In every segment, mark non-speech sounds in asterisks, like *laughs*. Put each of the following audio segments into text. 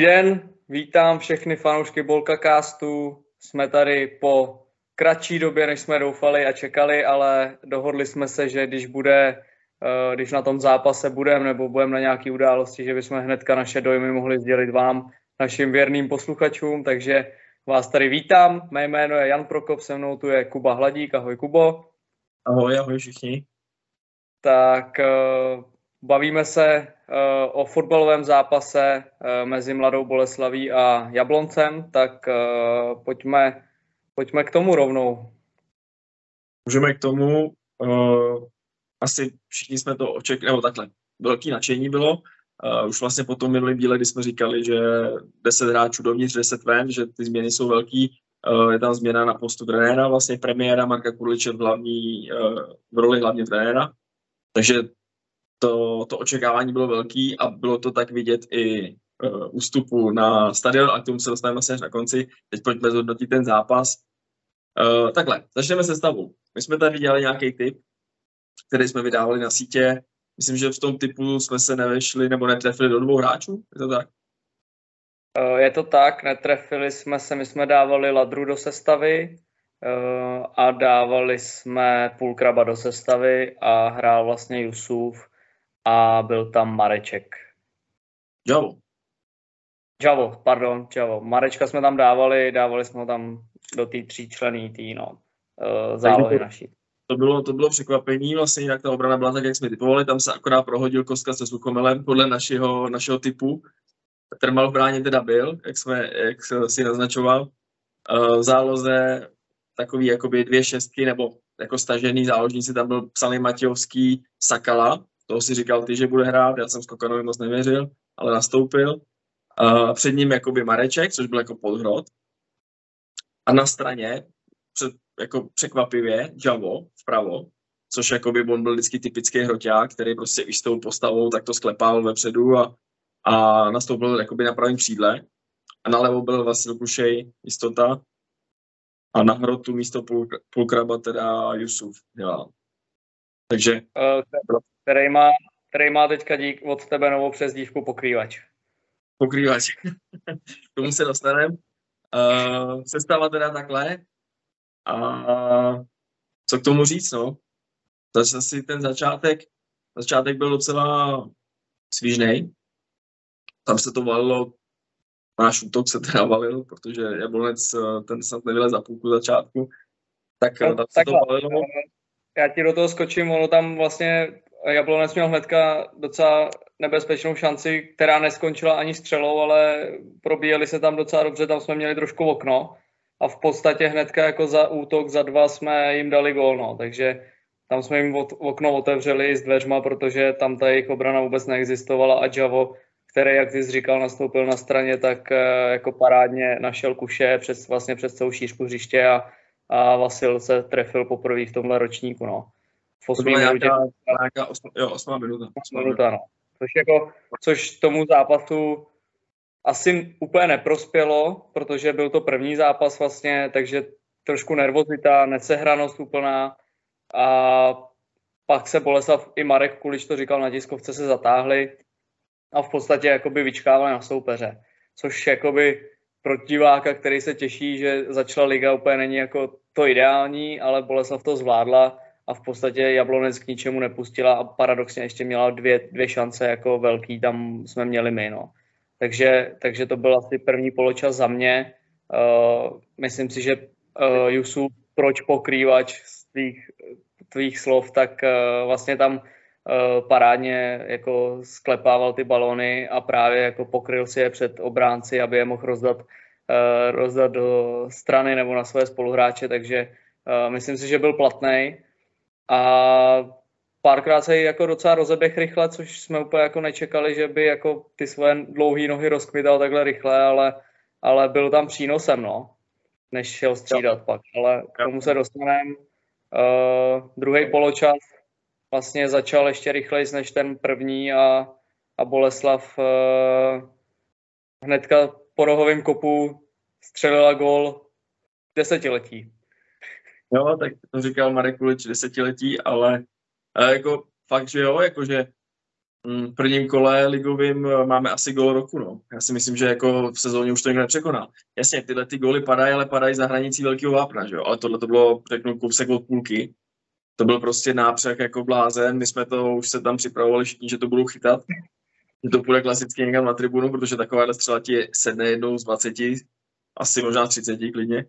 den, vítám všechny fanoušky Bolkacastu. Jsme tady po kratší době, než jsme doufali a čekali, ale dohodli jsme se, že když bude, eh, když na tom zápase budeme nebo budeme na nějaké události, že bychom hnedka naše dojmy mohli sdělit vám, našim věrným posluchačům, takže vás tady vítám. Mé jméno je Jan Prokop, se mnou tu je Kuba Hladík. Ahoj Kubo. Ahoj, ahoj všichni. Tak eh, bavíme se o fotbalovém zápase eh, mezi Mladou Boleslaví a Jabloncem, tak eh, pojďme, pojďme k tomu rovnou. Můžeme k tomu, asi všichni jsme to očekali, nebo takhle, velký nadšení bylo, už vlastně po tom minulém díle, kdy jsme říkali, že 10 hráčů dovnitř, 10 ven, že ty změny jsou velký, je tam změna na postu trenéra, vlastně premiéra Marka Kurliče v, hlavní, v roli hlavně trenéra, takže to, to očekávání bylo velký a bylo to tak vidět i uh, ústupu na stadion a k tomu se dostaneme asi až na konci. Teď pojďme zhodnotit ten zápas. Uh, takhle, začneme se stavu. My jsme tady dělali nějaký tip, který jsme vydávali na sítě. Myslím, že v tom typu jsme se nevešli nebo netrefili do dvou hráčů, je to tak? Uh, je to tak, netrefili jsme se, my jsme dávali Ladru do sestavy, a dávali jsme Půlkraba do sestavy a hrál vlastně Jusuf a byl tam Mareček. Javo. Javo, pardon, Javo. Marečka jsme tam dávali, dávali jsme ho tam do té tříčlený tý, no, uh, zálohy naší. To bylo, to bylo překvapení, vlastně jinak ta obrana byla tak, jak jsme typovali, tam se akorát prohodil Kostka se Suchomelem podle našeho, našeho typu. Trmal v bráně teda byl, jak, jsme, jak si naznačoval. Uh, v záloze takový jakoby dvě šestky, nebo jako stažený záložníci, tam byl psaný Matějovský, Sakala, toho si říkal ty, že bude hrát, já jsem Skokanovi moc nevěřil, ale nastoupil. Uh, před ním jakoby Mareček, což byl jako podhrot. A na straně, před, jako překvapivě, Javo vpravo, což jakoby on byl vždycky typický hroťák, který prostě i s tou postavou tak to sklepával vepředu a, a nastoupil jakoby na pravém křídle. A nalevo byl Vasil Kušej, jistota. A na hrotu místo půl, půlkraba teda Jusuf dělal. Takže... Uh, který má, který má teďka dík od tebe novou přezdívku pokrývač. Pokrývač. K *laughs* tomu se dostaneme. Uh, sestava teda takhle. A co k tomu říct, no? Zase si ten začátek, začátek byl docela svížný. Tam se to valilo, náš útok se teda valil, protože Jablonec eh, ten snad nevyle za půlku začátku. Tak no, tam se to valilo. Já ti do toho skočím, ono tam vlastně Jablonec měl hnedka docela nebezpečnou šanci, která neskončila ani střelou, ale probíjeli se tam docela dobře, tam jsme měli trošku okno a v podstatě hnedka jako za útok, za dva jsme jim dali gól, no. takže tam jsme jim okno otevřeli s dveřma, protože tam ta jejich obrana vůbec neexistovala a Javo, který, jak ty jsi říkal, nastoupil na straně, tak eh, jako parádně našel kuše přes, vlastně přes celou šířku hřiště a, a Vasil se trefil poprvé v tomhle ročníku. No v 8 minutě. Nějaká osma, jo, osmá minuta. Osmá minuta, no. Což, jako, což tomu zápasu asi úplně neprospělo, protože byl to první zápas vlastně, takže trošku nervozita, nesehranost úplná a pak se Boleslav i Marek Kulič to říkal na tiskovce, se zatáhli a v podstatě jakoby vyčkávali na soupeře, což jakoby pro diváka, který se těší, že začala liga, úplně není jako to ideální, ale Boleslav to zvládla a v podstatě Jablonec k ničemu nepustila a paradoxně ještě měla dvě, dvě šance jako velký, tam jsme měli my, no. Takže, takže to byl asi první poločas za mě. Uh, myslím si, že uh, Jusuf, proč pokrývač z tvých, tvých slov, tak uh, vlastně tam uh, parádně jako sklepával ty balony a právě jako pokryl si je před obránci, aby je mohl rozdat, rozdat do strany nebo na své spoluhráče, takže uh, myslím si, že byl platný a párkrát se jako docela rozeběh rychle, což jsme úplně jako nečekali, že by jako ty své dlouhé nohy rozkvital takhle rychle, ale, ale byl tam přínosem, no, než šel střídat pak, ale k tomu se dostaneme. Uh, druhý poločas vlastně začal ještě rychleji než ten první a, a Boleslav uh, hnedka po rohovém kopu střelila gol desetiletí. Jo, tak to říkal Marek Kulič desetiletí, ale, ale jako fakt, že jo, jakože mm, v prvním kole ligovým eh, máme asi gol roku, no. Já si myslím, že jako v sezóně už to někdo nepřekoná. Jasně, tyhle ty góly padají, ale padají za hranicí velkého vápna, že jo. Ale tohle to bylo, řeknu, kousek od půlky. To byl prostě nápřeh jako blázen. My jsme to už se tam připravovali všichni, že to budou chytat. To půjde klasicky někam na tribunu, protože takováhle střela ti sedne jednou z 20, asi možná z 30 klidně.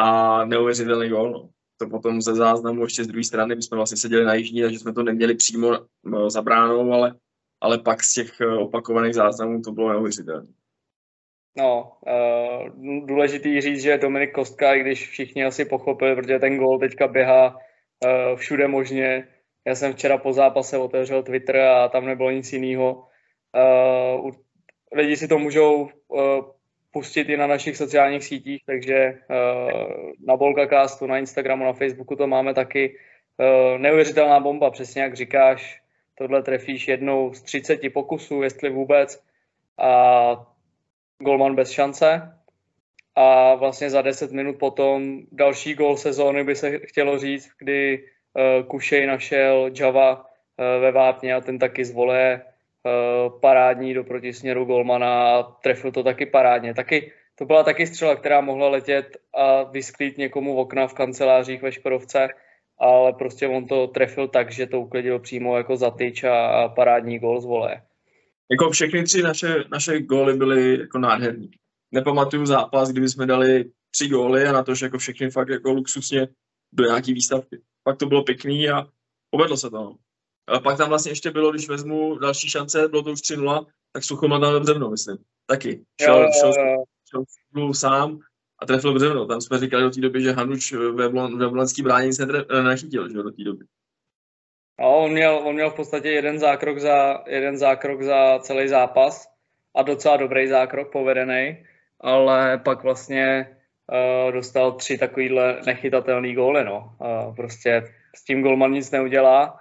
A neuvěřitelný gol, no to potom ze záznamu ještě z druhé strany, my jsme vlastně seděli na jižní, takže jsme to neměli přímo eh, za bránou, ale, ale pak z těch eh, opakovaných záznamů to bylo neuvěřitelné. No, uh, důležitý říct, že Dominik Kostka, i když všichni asi pochopili, protože ten gol teďka běhá uh, všude možně. Já jsem včera po zápase otevřel Twitter a tam nebylo nic jiného. Uh, lidi si to můžou uh, pustit i na našich sociálních sítích, takže uh, na Bolkacastu, na Instagramu, na Facebooku to máme taky. Uh, neuvěřitelná bomba, přesně jak říkáš, tohle trefíš jednou z 30 pokusů, jestli vůbec, a golman bez šance. A vlastně za 10 minut potom další gol sezóny by se chtělo říct, kdy uh, Kušej našel Java uh, ve Vápně a ten taky zvolé parádní do protisměru golmana a trefil to taky parádně. Taky, to byla taky střela, která mohla letět a vysklít někomu v okna v kancelářích ve Škodovce, ale prostě on to trefil tak, že to uklidil přímo jako za tyč a, parádní gol z vole. Jako všechny tři naše, naše góly byly jako nádherní. Nepamatuju zápas, kdyby jsme dali tři góly a na to, že jako všechny fakt jako luxusně do nějaký výstavky. Pak to bylo pěkný a povedlo se to. A pak tam vlastně ještě bylo, když vezmu další šance, bylo to už 3-0, tak Suchoma tam břevno, myslím. Taky. Šel, jo, šel, šel, šel, šel sám a trefil břevno. Tam jsme říkali do té doby, že Hanuč ve, blon, ve blonský bráně se eh, nechytil, že do té doby. No, on měl, on měl v podstatě jeden zákrok, za, jeden zákrok za celý zápas a docela dobrý zákrok, povedený, ale pak vlastně uh, dostal tři takovýhle nechytatelný góly, no. Uh, prostě s tím golman nic neudělá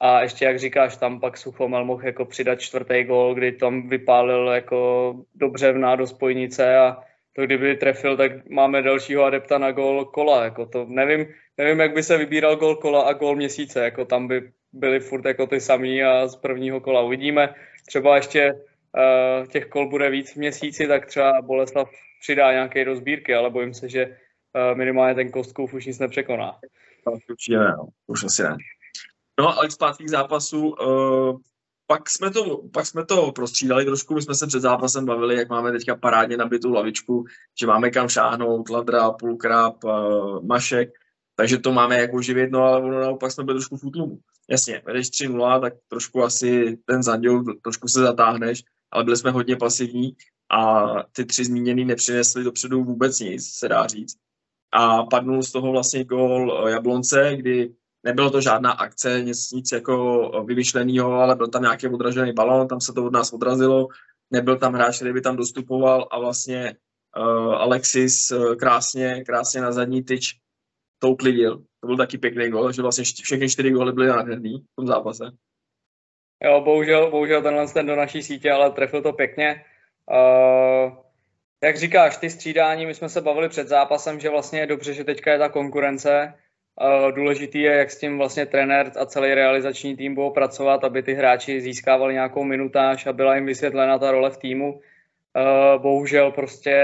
a ještě, jak říkáš, tam pak Suchomel mohl jako přidat čtvrtý gol, kdy tam vypálil jako dobře v do spojnice a to kdyby trefil, tak máme dalšího adepta na gol kola. Jako to nevím, nevím, jak by se vybíral gol kola a gol měsíce. Jako tam by byly furt jako ty samý a z prvního kola uvidíme. Třeba ještě uh, těch kol bude víc v měsíci, tak třeba Boleslav přidá nějaké do sbírky, ale bojím se, že uh, minimálně ten Kostkův už nic nepřekoná. Určitě ne, no. už asi ne. No ale zpátky k zápasu. Uh, pak jsme, to, pak jsme to prostřídali trošku, my jsme se před zápasem bavili, jak máme teďka parádně nabitou lavičku, že máme kam šáhnout, Ladra, Pulkráp, uh, Mašek, takže to máme jako živit, no ale ono naopak jsme byli trošku v útlumu. Jasně, vedeš 3-0, tak trošku asi ten zanděl, trošku se zatáhneš, ale byli jsme hodně pasivní a ty tři zmíněný nepřinesli dopředu vůbec nic, se dá říct. A padnul z toho vlastně gol eh, Jablonce, kdy nebylo to žádná akce, nic, nic jako vymyšleného, ale byl tam nějaký odražený balon, tam se to od nás odrazilo, nebyl tam hráč, který by tam dostupoval a vlastně uh, Alexis uh, krásně, krásně na zadní tyč to uklidil. To byl taky pěkný gol, že vlastně všechny čtyři góly byly nádherný v tom zápase. Jo, bohužel, bohužel tenhle ten do naší sítě, ale trefil to pěkně. Uh, jak říkáš, ty střídání, my jsme se bavili před zápasem, že vlastně je dobře, že teďka je ta konkurence, Důležitý je, jak s tím vlastně trenér a celý realizační tým budou pracovat, aby ty hráči získávali nějakou minutáž a byla jim vysvětlena ta role v týmu. Bohužel prostě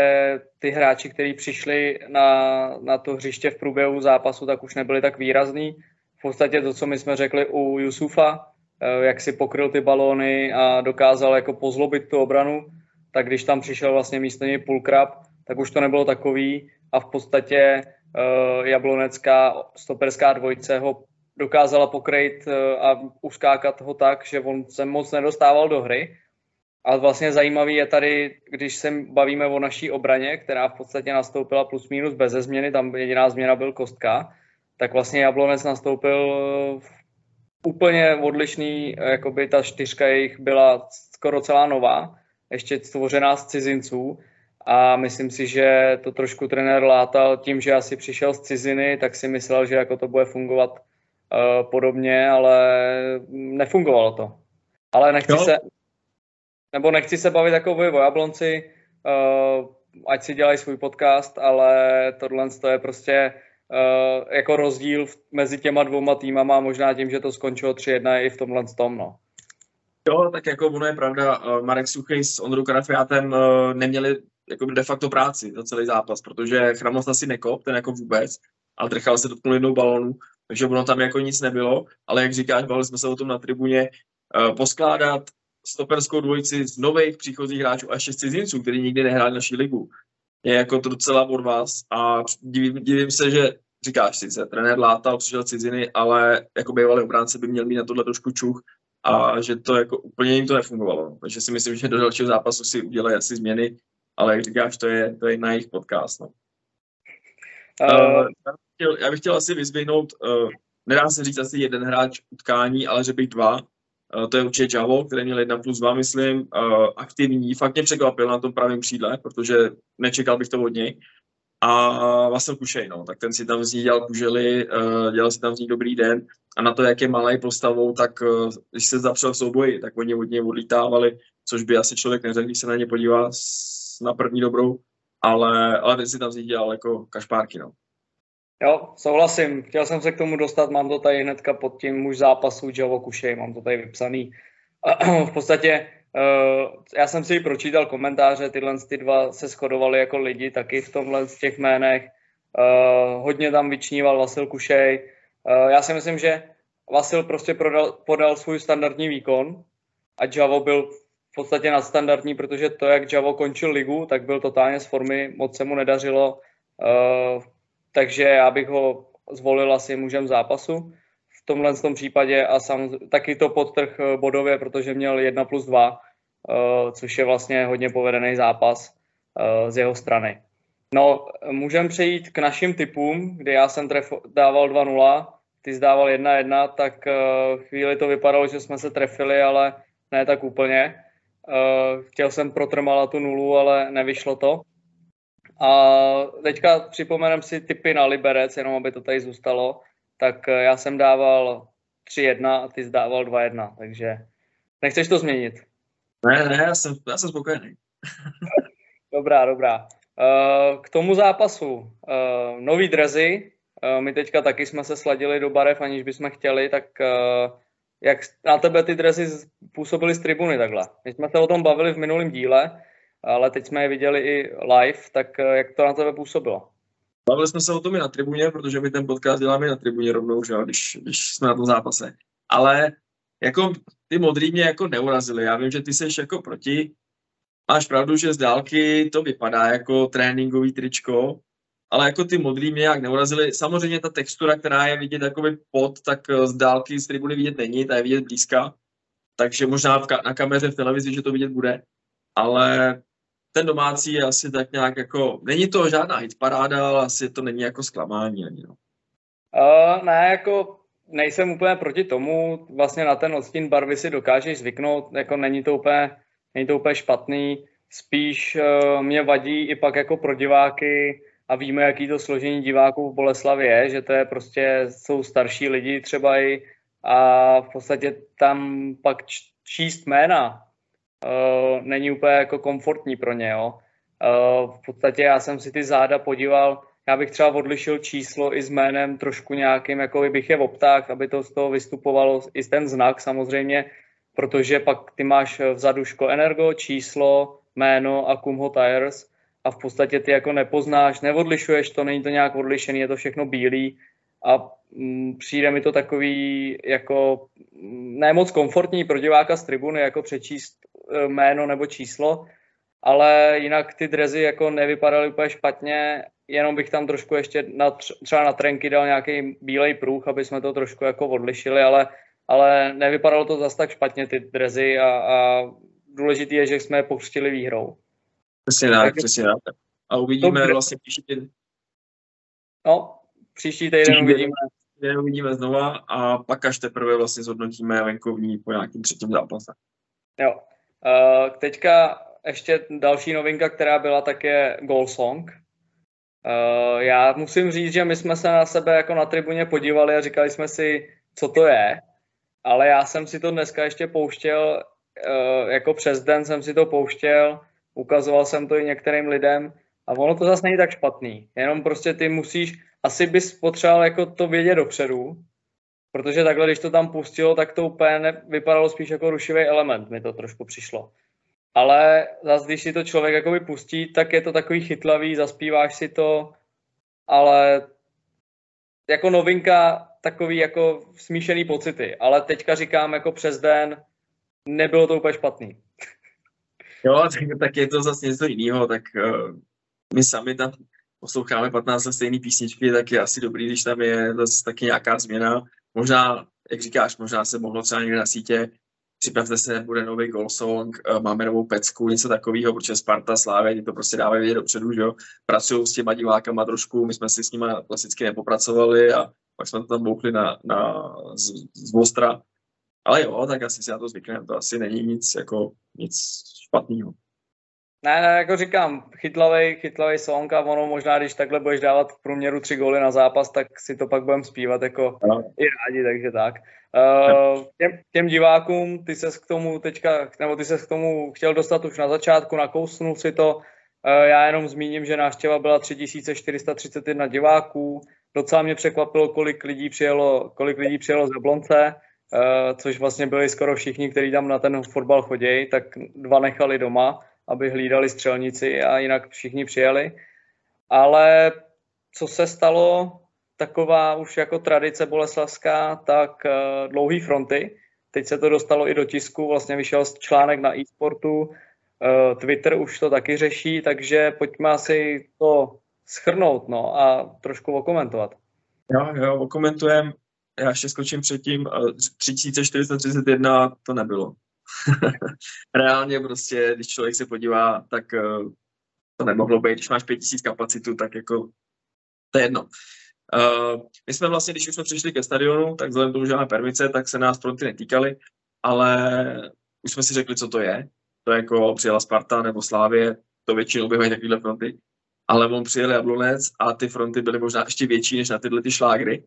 ty hráči, kteří přišli na, na to hřiště v průběhu zápasu, tak už nebyli tak výrazný. V podstatě to, co my jsme řekli u Jusufa, jak si pokryl ty balóny a dokázal jako pozlobit tu obranu, tak když tam přišel vlastně místo něj půlkrab, tak už to nebylo takový a v podstatě uh, jablonecká stoperská dvojce ho dokázala pokrejt uh, a uskákat ho tak, že on se moc nedostával do hry. A vlastně zajímavý je tady, když se bavíme o naší obraně, která v podstatě nastoupila plus minus bez změny, tam jediná změna byl Kostka, tak vlastně Jablonec nastoupil v úplně odlišný, jakoby ta čtyřka jejich byla skoro celá nová, ještě stvořená z cizinců a myslím si, že to trošku trenér látal tím, že asi přišel z ciziny, tak si myslel, že jako to bude fungovat uh, podobně, ale nefungovalo to. Ale nechci jo. se, nebo nechci se bavit jako vy o Jablonci, uh, ať si dělají svůj podcast, ale tohle je prostě uh, jako rozdíl mezi těma dvouma týmama, možná tím, že to skončilo 3-1 i v tomhle tom, no. Jo, tak jako ono je pravda, Marek Suchej s Ondrou Karafiátem neměli jako de facto práci za celý zápas, protože Chramos asi nekop, ten jako vůbec, a drchal se dotknul jednou balonu, takže ono tam jako nic nebylo, ale jak říkáš, bavili jsme se o tom na tribuně, uh, poskládat stoperskou dvojici z nových příchozích hráčů a šest cizinců, kteří nikdy nehráli naší ligu, je jako to docela od vás a divím, divím se, že říkáš sice, trenér látal, přišel ciziny, ale jako bývalý obránce by měl mít na tohle trošku čuch a že to jako úplně jim to nefungovalo. Takže si myslím, že do dalšího zápasu si udělají asi změny, ale jak říkáš, to je, to je na jejich podcast. No. Uh, já, bych chtěl, já bych chtěl asi vyzvihnout, uh, nedá se říct asi jeden hráč utkání, ale že bych dva. Uh, to je určitě Javo, který měl jedna plus dva, myslím, uh, aktivní. Fakt mě překvapil na tom pravém křídle, protože nečekal bych to od něj a Vasil Kušej, no, tak ten si tam z ní dělal kužely, uh, dělal si tam z ní dobrý den a na to, jak je malý postavou, tak uh, když se zapřel v souboji, tak oni od něj odlítávali, což by asi člověk neřekl, když se na ně podívá na první dobrou, ale, ale ten si tam z dělal jako kašpárky, no. Jo, souhlasím. Chtěl jsem se k tomu dostat, mám to tady hnedka pod tím muž zápasu Javo Kušej, mám to tady vypsaný. *clears throat* v podstatě Uh, já jsem si pročítal komentáře, tyhle ty dva se shodovali jako lidi taky v tomhle z těch jménech. Uh, hodně tam vyčníval Vasil Kušej. Uh, já si myslím, že Vasil prostě prodal, podal svůj standardní výkon a Javo byl v podstatě nadstandardní, protože to, jak Javo končil ligu, tak byl totálně z formy, moc se mu nedařilo, uh, takže já bych ho zvolil asi mužem zápasu v tomhle tom případě a sam, taky to podtrh bodově, protože měl 1 plus 2, Eh, což je vlastně hodně povedený zápas eh, z jeho strany. No, můžeme přejít k našim typům, kdy já jsem tref, dával 2-0, ty zdával 1-1, tak eh, chvíli to vypadalo, že jsme se trefili, ale ne tak úplně. Chtěl jsem protrmala tu nulu, ale nevyšlo to. A teďka připomenem si typy na Liberec, jenom aby to tady zůstalo. Tak já jsem dával 3-1 a ty zdával 2-1, takže nechceš to změnit? Ne, ne, já jsem, já jsem spokojený. *laughs* dobrá, dobrá. Uh, k tomu zápasu. Uh, nový drezy. My teďka taky jsme se sladili do barev, aniž bychom chtěli, tak uh, jak na tebe ty drezy působily z tribuny takhle? My jsme se o tom bavili v minulém díle, ale teď jsme je viděli i live, tak uh, jak to na tebe působilo? Bavili jsme se o tom i na tribuně, protože my ten podcast děláme na tribuně rovnou, že, když, když jsme na tom zápase. Ale jako ty modrý mě jako neurazily. Já vím, že ty seš jako proti. Máš pravdu, že z dálky to vypadá jako tréninkový tričko, ale jako ty modrý mě jak neurazily. Samozřejmě ta textura, která je vidět jako pod, tak eh, z dálky z tribuny vidět není, ta je vidět blízka. Takže možná v ka- na kameře v televizi, že to vidět bude. Ale ten domácí je asi tak nějak jako, není to žádná hitparáda, ale asi to není jako zklamání. Ani, no. Uh, ne, jako nejsem úplně proti tomu, vlastně na ten odstín barvy si dokážeš zvyknout, jako není to úplně, není to úplně špatný, spíš uh, mě vadí i pak jako pro diváky a víme, jaký to složení diváků v Boleslavě je, že to je prostě, jsou starší lidi třeba i a v podstatě tam pak číst jména uh, není úplně jako komfortní pro ně, jo. Uh, v podstatě já jsem si ty záda podíval, já bych třeba odlišil číslo i s jménem trošku nějakým, jako bych je obták, aby to z toho vystupovalo i ten znak samozřejmě, protože pak ty máš vzadu Ško Energo, číslo, jméno a Kumho Tires a v podstatě ty jako nepoznáš, neodlišuješ to, není to nějak odlišený, je to všechno bílý a mm, přijde mi to takový jako mm, ne moc komfortní pro diváka z tribuny, jako přečíst e, jméno nebo číslo, ale jinak ty drezy jako nevypadaly úplně špatně jenom bych tam trošku ještě na, třeba na trenky dal nějaký bílej pruh, aby jsme to trošku jako odlišili, ale, ale nevypadalo to zase tak špatně ty drezy a, a důležitý je, že jsme je pokřtili výhrou. Přesně tak, Takže, přesně tak. A uvidíme to, vlastně příští týden. No, příští týden uvidíme. Týden uvidíme znova a pak až teprve vlastně zhodnotíme venkovní po nějakým třetím zápase. Jo. Uh, teďka ještě další novinka, která byla, tak je Goal Song, Uh, já musím říct, že my jsme se na sebe jako na tribuně podívali a říkali jsme si, co to je, ale já jsem si to dneska ještě pouštěl, uh, jako přes den jsem si to pouštěl, ukazoval jsem to i některým lidem a ono to zase není tak špatný, jenom prostě ty musíš, asi bys potřeboval jako to vědět dopředu, Protože takhle, když to tam pustilo, tak to úplně vypadalo spíš jako rušivý element, mi to trošku přišlo. Ale zase, když si to člověk jakoby pustí, tak je to takový chytlavý, zaspíváš si to, ale jako novinka takový jako smíšený pocity. Ale teďka říkám jako přes den, nebylo to úplně špatný. Jo, tak, tak je to zase něco jiného, tak uh, my sami tam posloucháme 15 stejné písničky, tak je asi dobrý, když tam je zase taky nějaká změna. Možná, jak říkáš, možná se mohlo třeba někde na sítě připravte se, bude nový goal song, eh, máme novou pecku, něco takového, protože Sparta, Slávě, to prostě dávají vědět dopředu, že jo. Pracují s těma divákama trošku, my jsme si s nimi klasicky nepopracovali a pak jsme to tam bouchli na, na z, z Vostra. Ale jo, tak asi si na to zvykneme, to asi není nic, jako, nic špatného. Ne, ne, jako říkám, chytlavý, chytlavý song a ono možná, když takhle budeš dávat v průměru tři góly na zápas, tak si to pak budeme zpívat jako no. i rádi, takže tak. Uh, těm, těm, divákům, ty se k tomu teďka, nebo ty se k tomu chtěl dostat už na začátku, nakousnul si to, uh, já jenom zmíním, že návštěva byla 3431 diváků, docela mě překvapilo, kolik lidí přijelo, kolik lidí přijelo z Jablonce, což vlastně byli skoro všichni, kteří tam na ten fotbal chodí, tak dva nechali doma, aby hlídali střelnici a jinak všichni přijeli. Ale co se stalo, taková už jako tradice boleslavská, tak uh, dlouhý fronty. Teď se to dostalo i do tisku, vlastně vyšel článek na e-sportu, uh, Twitter už to taky řeší, takže pojďme asi to schrnout no, a trošku okomentovat. Jo, jo, okomentujem. Já ještě skočím předtím. 3431 to nebylo. *laughs* Reálně prostě, když člověk se podívá, tak uh, to nemohlo být. Když máš 5000 kapacitu, tak jako to je jedno. Uh, my jsme vlastně, když už jsme přišli ke stadionu, tak vzhledem k tomu, že máme permice, tak se nás fronty netýkaly, ale už jsme si řekli, co to je. To je jako přijela Sparta nebo Slávě, to většinou bývají takovéhle fronty. Ale on přijel Jablonec a ty fronty byly možná ještě větší než na tyhle ty šlágry.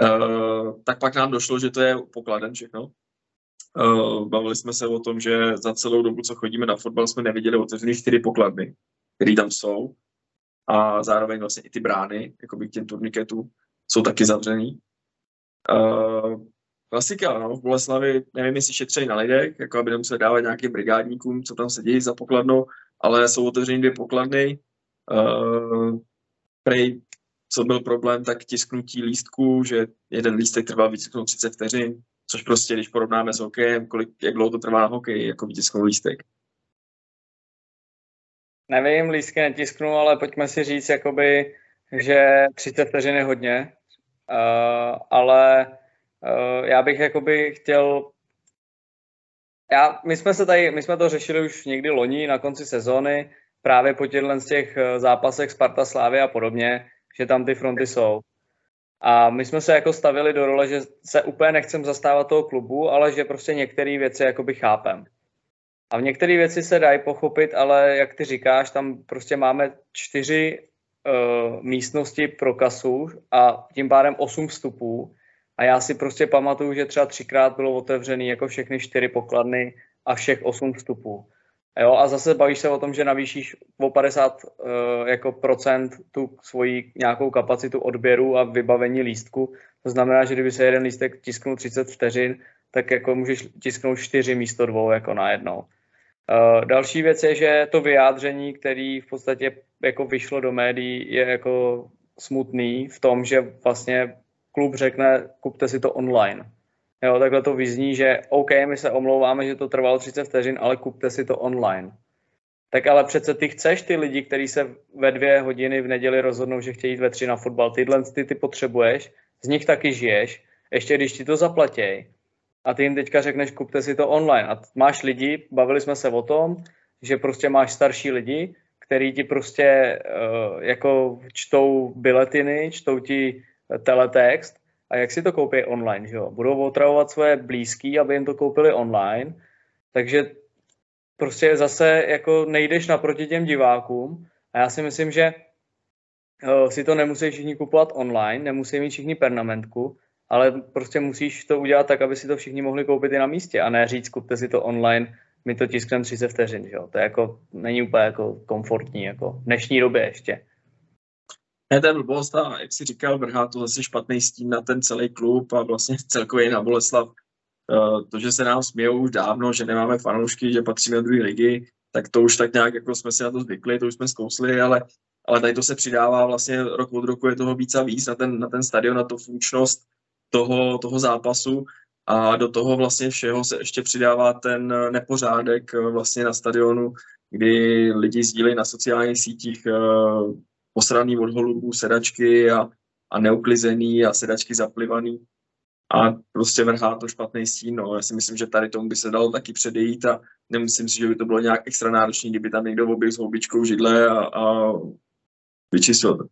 Uh, tak pak nám došlo, že to je pokladen všechno. Uh, bavili jsme se o tom, že za celou dobu, co chodíme na fotbal, jsme neviděli otevřený čtyři pokladny, které tam jsou. A zároveň vlastně i ty brány, jako by těm turniketům, jsou taky zavřený. Uh, klasika, no, v Boleslavi, nevím, jestli šetří na lidech, jako aby nemuseli dávat nějakým brigádníkům, co tam se dějí za pokladnou, ale jsou otevřený dvě pokladny. Uh, prej, co byl problém, tak tisknutí lístků, že jeden lístek trval než 30 vteřin, což prostě, když porovnáme s hokejem, kolik, jak dlouho to trvá na hokej, jako vytisknout lístek. Nevím, lístky netisknu, ale pojďme si říct, jakoby, že 30 vteřin je hodně, uh, ale uh, já bych jakoby chtěl já, my jsme se tady, my jsme to řešili už někdy loni na konci sezóny, právě po těchto z těch eh, zápasech Sparta, Slávy a podobně, že tam ty fronty jsou. A my jsme se jako stavili do role, že se úplně nechcem zastávat toho klubu, ale že prostě některé věci jakoby chápem. A v některé věci se dají pochopit, ale jak ty říkáš, tam prostě máme čtyři uh, místnosti pro kasu a tím pádem osm vstupů. A já si prostě pamatuju, že třeba třikrát bylo otevřený jako všechny čtyři pokladny a všech osm vstupů. Jo, a zase bavíš se o tom, že navýšíš o 50 uh, eh, jako procent tu svoji nějakou kapacitu odběru a vybavení lístku. To znamená, že kdyby se jeden lístek tisknul 30 vteřin, tak jako můžeš tisknout 4 místo dvou jako najednou. Uh, další věc je, že to vyjádření, který v podstatě jako vyšlo do médií, je jako smutný v tom, že vlastně klub řekne, kupte si to online. Jo, takhle to vyzní, že OK, my se omlouváme, že to trvalo 30 vteřin, ale kupte si to online. Tak ale přece ty chceš ty lidi, kteří se ve dvě hodiny v neděli rozhodnou, že chtějí jít ve tři na fotbal, tyhle ty, ty potřebuješ, z nich taky žiješ, ještě když ti to zaplatí, a ty jim teďka řekneš, kupte si to online. A máš lidi, bavili jsme se o tom, že prostě máš starší lidi, který ti prostě uh, jako čtou biletiny, čtou ti teletext a jak si to koupí online, že jo? Budou otravovat svoje blízký, aby jim to koupili online, takže prostě zase jako nejdeš naproti těm divákům a já si myslím, že uh, si to nemusí všichni kupovat online, nemusí mít všichni pernamentku, ale prostě musíš to udělat tak, aby si to všichni mohli koupit i na místě a ne říct, kupte si to online, my to tiskneme 30 vteřin, že jo? To je jako, není úplně jako komfortní, jako v dnešní době ještě. Ne, to je blbost a jak si říkal, vrhá to zase špatný stín na ten celý klub a vlastně celkově na Boleslav. Eh, to, že se nám smějou už dávno, že nemáme fanoušky, že patříme do druhé ligy, tak to už tak nějak jako jsme si na to zvykli, to už jsme zkousli, ale, ale tady to se přidává vlastně rok od roku je toho víc a víc na ten, na ten stadion, na tu funkčnost toho, toho zápasu a do toho vlastně všeho se ještě přidává ten nepořádek eh, vlastně na stadionu, kdy lidi sdílejí na sociálních sítích eh, posraný od holubů, sedačky a, a neuklizený a sedačky zaplivaný a prostě vrhá to špatný stín. No. Já si myslím, že tady tomu by se dalo taky předejít a nemyslím si, že by to bylo nějak extra náročné, kdyby tam někdo oběhl s houbičkou židle a, a vyčistil to.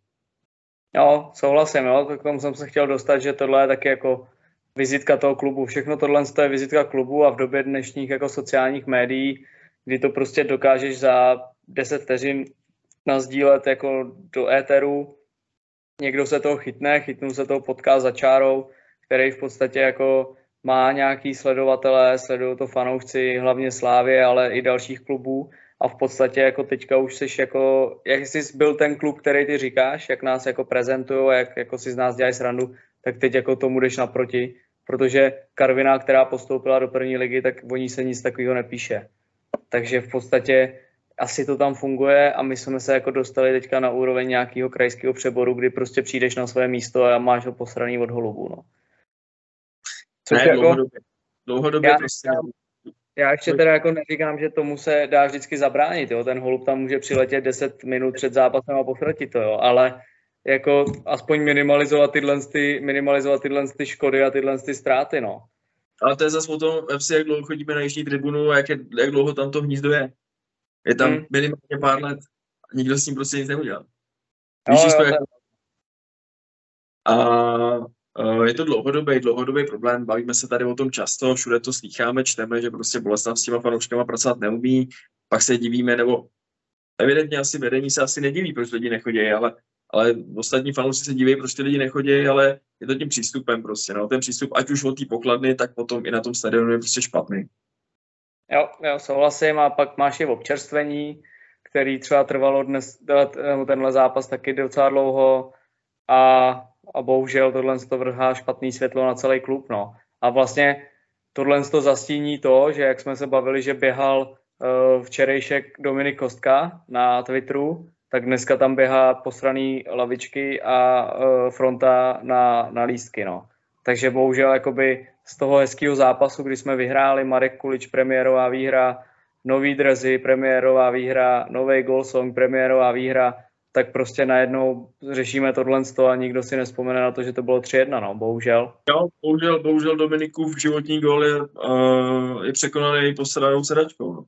Jo, souhlasím, jo. K tomu jsem se chtěl dostat, že tohle je taky jako vizitka toho klubu. Všechno tohle je vizitka klubu a v době dnešních jako sociálních médií, kdy to prostě dokážeš za 10 vteřin nazdílet jako do éteru, někdo se toho chytne, chytnu se toho potká za čárou, který v podstatě jako má nějaký sledovatele, sledují to fanoušci hlavně Slávě, ale i dalších klubů. A v podstatě jako teďka už jsi jako, jak jsi byl ten klub, který ty říkáš, jak nás jako prezentují, jak jako si z nás dělají srandu, tak teď jako tomu jdeš naproti, protože Karvina, která postoupila do první ligy, tak o ní se nic takového nepíše. Takže v podstatě asi to tam funguje a my jsme se jako dostali teďka na úroveň nějakého krajského přeboru, kdy prostě přijdeš na své místo a máš ho posraný od holubu. No. Což ne, jako, dlouhodobě. Dlouhodobě já, prostě. Já ještě teda jako neříkám, že tomu se dá vždycky zabránit, jo. Ten holub tam může přiletět 10 minut před zápasem a potratit to, jo. Ale jako aspoň minimalizovat tyhle, ty, minimalizovat tyhle ty škody a tyhle ty ztráty, no. Ale to je zase o tom, FC, jak dlouho chodíme na jižní tribunu a jak, je, jak dlouho tam to hnízdo je. Je tam hmm. minimálně pár let a nikdo s tím prostě nic neudělal. Víš, jo, jak... A Eh, je to dlouhodobý, dlouhodobý problém, bavíme se tady o tom často, všude to slycháme, čteme, že prostě Boleslav s těma fanouškama pracovat neumí, pak se divíme, nebo evidentně asi vedení se asi nediví, proč lidi nechodí, ale, ale ostatní fanoušci se diví, proč ty lidi nechodí, ale je to tím přístupem prostě, no, ten přístup, ať už od té pokladny, tak potom i na tom stadionu je prostě špatný. Jo, jo, souhlasím a pak máš i občerstvení, který třeba trvalo dnes, tenhle zápas taky docela dlouho a a bohužel tohle to vrhá špatný světlo na celý klub. No. A vlastně tohle to zastíní to, že jak jsme se bavili, že běhal uh, včerejšek Dominik Kostka na Twitteru, tak dneska tam běhá posraný lavičky a uh, fronta na, na lístky. No. Takže bohužel jakoby z toho hezkého zápasu, kdy jsme vyhráli Marek Kulič, premiérová výhra, nový dresy, premiérová výhra, nový goal song, premiérová výhra, tak prostě najednou řešíme tohle a nikdo si nespomene na to, že to bylo 3-1, no, bohužel. Jo, bohužel, bohužel v životní gol je, uh, je překonaný posranou sedačkou. No.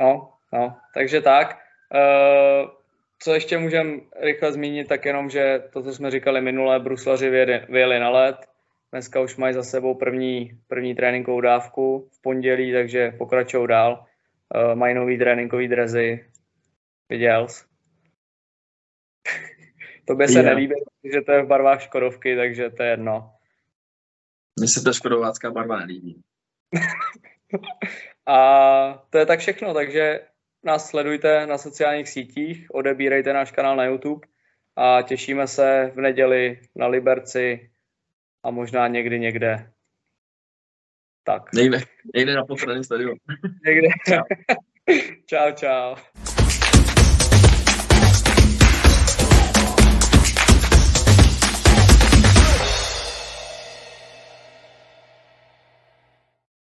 no, no, takže tak. Uh, co ještě můžeme rychle zmínit, tak jenom, že to, co jsme říkali minule, bruslaři vyjeli na let, dneska už mají za sebou první, první tréninkovou dávku v pondělí, takže pokračují dál. Uh, mají nový tréninkový drezy, viděl jsi? *laughs* To by se nelíbí, že to je v barvách Škodovky, takže to je jedno. Mně se ta škodovácká barva nelíbí. *laughs* a to je tak všechno, takže nás sledujte na sociálních sítích, odebírejte náš kanál na YouTube a těšíme se v neděli na Liberci a možná někdy někde. Tak. Někde, někde na potřebném stadionu. někde. Čau. *laughs* čau, čau.